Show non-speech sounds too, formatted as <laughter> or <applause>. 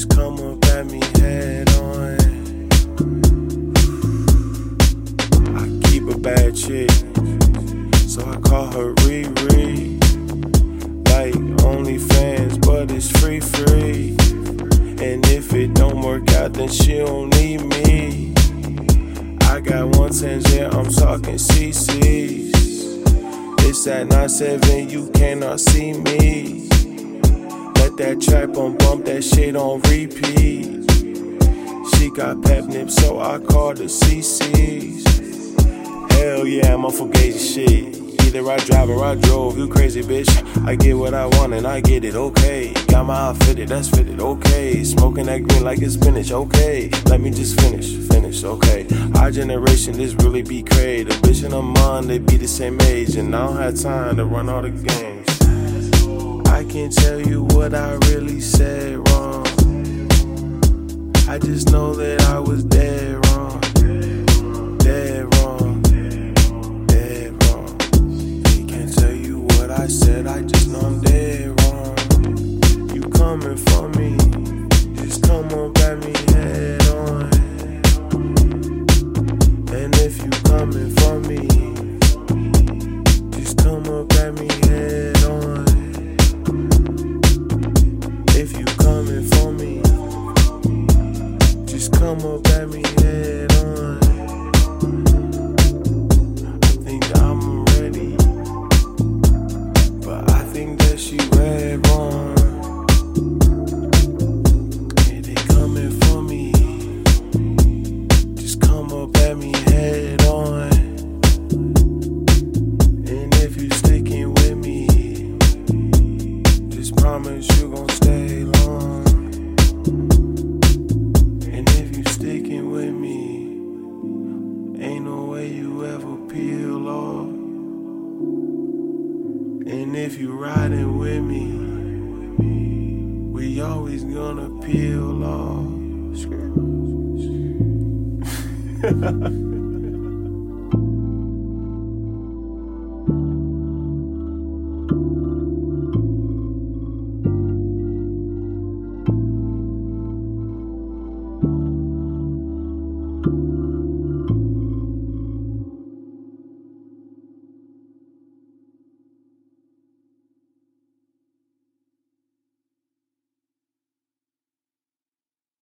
just come up at me head bad chick, so I call her Riri. Like OnlyFans, but it's free, free. And if it don't work out, then she don't need me. I got one yeah, I'm talking CCs. It's at 97, you cannot see me. Let that trap on bump that shit on repeat. She got pep nip, so I call the CCs. Hell yeah, I'm on fugazi shit. Either I drive or I drove, you crazy bitch. I get what I want and I get it, okay. Got my outfitted, that's fitted, okay. Smoking that green like it's spinach, okay. Let me just finish, finish, okay. Our generation, this really be crazy. The bitch and I'm they be the same age. And I don't have time to run all the games. I can't tell you what I really said wrong. I just know that I was dead for me, come on, pat me head on. And if you coming for me, just come up at me head on. If you coming for me, just come up at me head on. Promise you gon' stay long. And if you sticking with me, ain't no way you ever peel off. And if you riding with me, we always gonna peel off. <laughs>